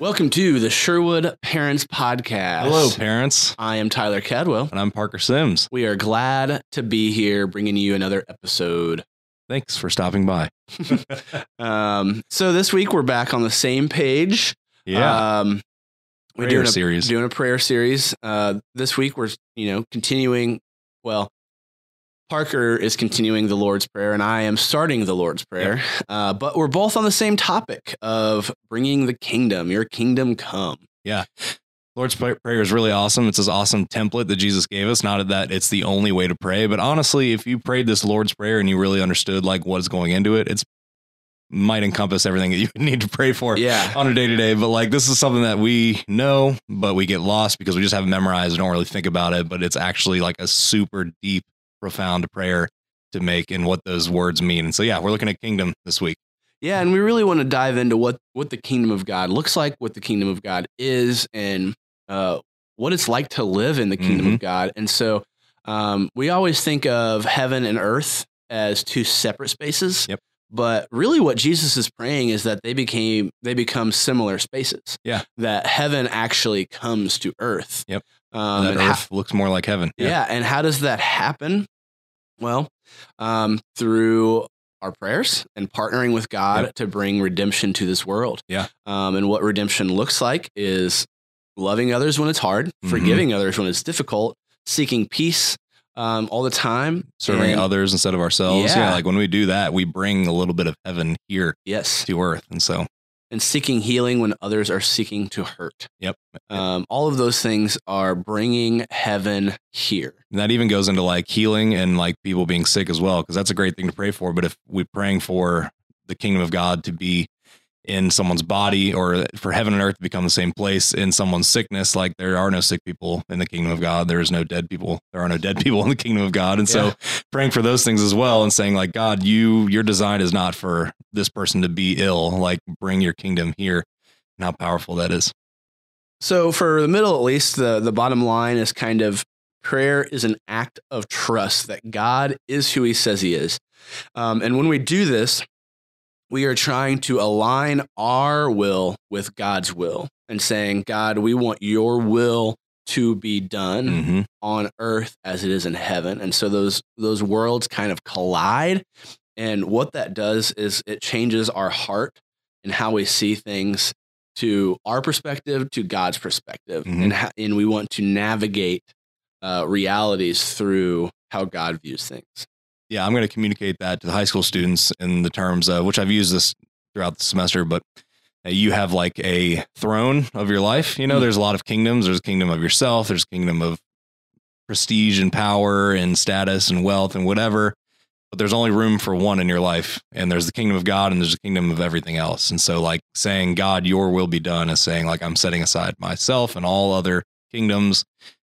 Welcome to the Sherwood Parents Podcast. Hello, parents. I am Tyler Cadwell. And I'm Parker Sims. We are glad to be here bringing you another episode. Thanks for stopping by. Um, so this week we're back on the same page. Yeah. Um, we're Prayer doing a, series. doing a prayer series. Uh, this week we're you know continuing. Well, Parker is continuing the Lord's Prayer, and I am starting the Lord's Prayer. Uh, but we're both on the same topic of bringing the kingdom. Your kingdom come. Yeah. Lord's Prayer is really awesome. It's this awesome template that Jesus gave us. Not that it's the only way to pray, but honestly, if you prayed this Lord's Prayer and you really understood like what's going into it, it's might encompass everything that you need to pray for Yeah. on a day to day. But like this is something that we know, but we get lost because we just haven't memorized and don't really think about it. But it's actually like a super deep, profound prayer to make and what those words mean. And so yeah, we're looking at kingdom this week. Yeah, and we really want to dive into what what the kingdom of God looks like, what the kingdom of God is, and uh, what it's like to live in the kingdom of God. And so, um, we always think of heaven and earth as two separate spaces. Yep. But really, what Jesus is praying is that they became they become similar spaces. Yeah. That heaven actually comes to earth. Yep. Um, that earth looks more like heaven. yeah. And how does that happen? Well, um, through our prayers and partnering with God Yep. to bring redemption to this world. Yeah. Um, and what redemption looks like is loving others when it's hard, Mhm. forgiving others when it's difficult, seeking peace um, all the time, serving and- others instead of ourselves. Yeah. Yeah. like when we do that, we bring a little bit of heaven here Yes. to earth. And so, And seeking healing when others are seeking to hurt. yep. Um, all of those things are bringing heaven here. And that even goes into like healing and like people being sick as well, because that's a great thing to pray for. But if we're praying for the kingdom of God to be in someone's body or for heaven and earth to become the same place in someone's sickness, like there are no sick people in the kingdom of God. There is no dead people. There are no dead people in the kingdom of God. And Yeah. so praying for those things as well and saying like, God, you, your design is not for this person to be ill. Like bring your kingdom here and how powerful that is. So for the middle, at least, the the bottom line is kind of prayer is an act of trust that God is who He says He is, um, and when we do this, we are trying to align our will with God's will, and saying, God, we want Your will to be done hmm on earth as it is in heaven, and so those those worlds kind of collide, and what that does is it changes our heart and how we see things to our perspective to God's perspective, Mhm. and ho- and we want to navigate uh, realities through how God views things. Yeah, I'm going to communicate that to the high school students in the terms of which I've used this throughout the semester, but uh, you have like a throne of your life. You know, Mm. there's a lot of kingdoms. There's a kingdom of yourself. There's a kingdom of prestige and power and status and wealth and whatever. But there's only room for one in your life. And there's the kingdom of God and there's the kingdom of everything else. And so, like saying, God, your will be done is saying, like, I'm setting aside myself and all other kingdoms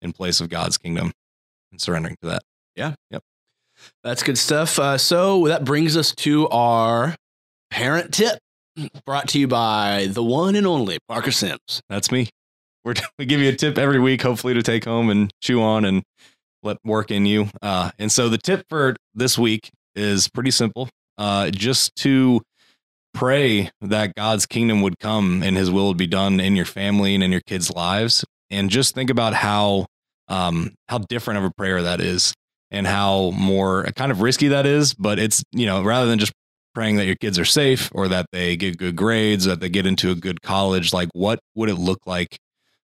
in place of God's kingdom and surrendering to that. That's good stuff. Uh, so that brings us to our parent tip, brought to you by the one and only Parker Sims. That's me. We're, we give you a tip every week, hopefully to take home and chew on and let work in you. Uh, and so the tip for this week is pretty simple. Uh, just to pray that God's kingdom would come and his will would be done in your family and in your kids' lives. And just think about how, um, how different of a prayer that is and how more kind of risky that is. But it's, you know, rather than just praying that your kids are safe or that they get good grades, that they get into a good college, like what would it look like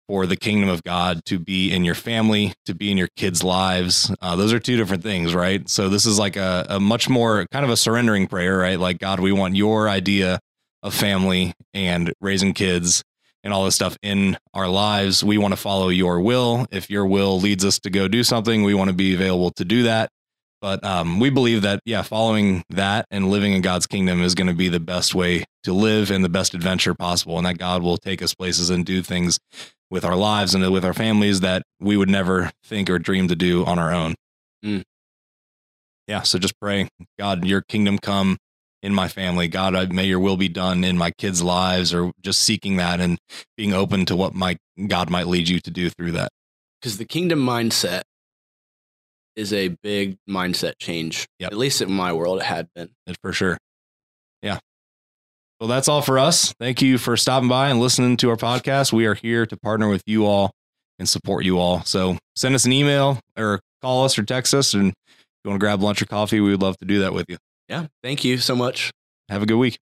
for the kingdom of God to be in your family, to be in your kids' lives. Uh, those are two different things, right? So this is like a, a much more kind of a surrendering prayer, right? Like, God, we want your idea of family and raising kids and all this stuff in our lives. We want to follow your will. If your will leads us to go do something, we want to be available to do that. But um, we believe that, yeah, following that and living in God's kingdom is going to be the best way to live and the best adventure possible. And that God will take us places and do things with our lives and with our families that we would never think or dream to do on our own. Mm. Yeah. So just pray, God, your kingdom come in my family. God, I, may your will be done in my kids' lives, or just seeking that and being open to what my God might lead you to do through that. Because the kingdom mindset is a big mindset change. Yep. At least in my world, it had been. It- for sure. Yeah. So that's all for us. Thank you for stopping by and listening to our podcast. We are here to partner with you all and support you all. So send us an email or call us or text us. And if you want to grab lunch or coffee, we would love to do that with you. Yeah. Thank you so much. Have a good week.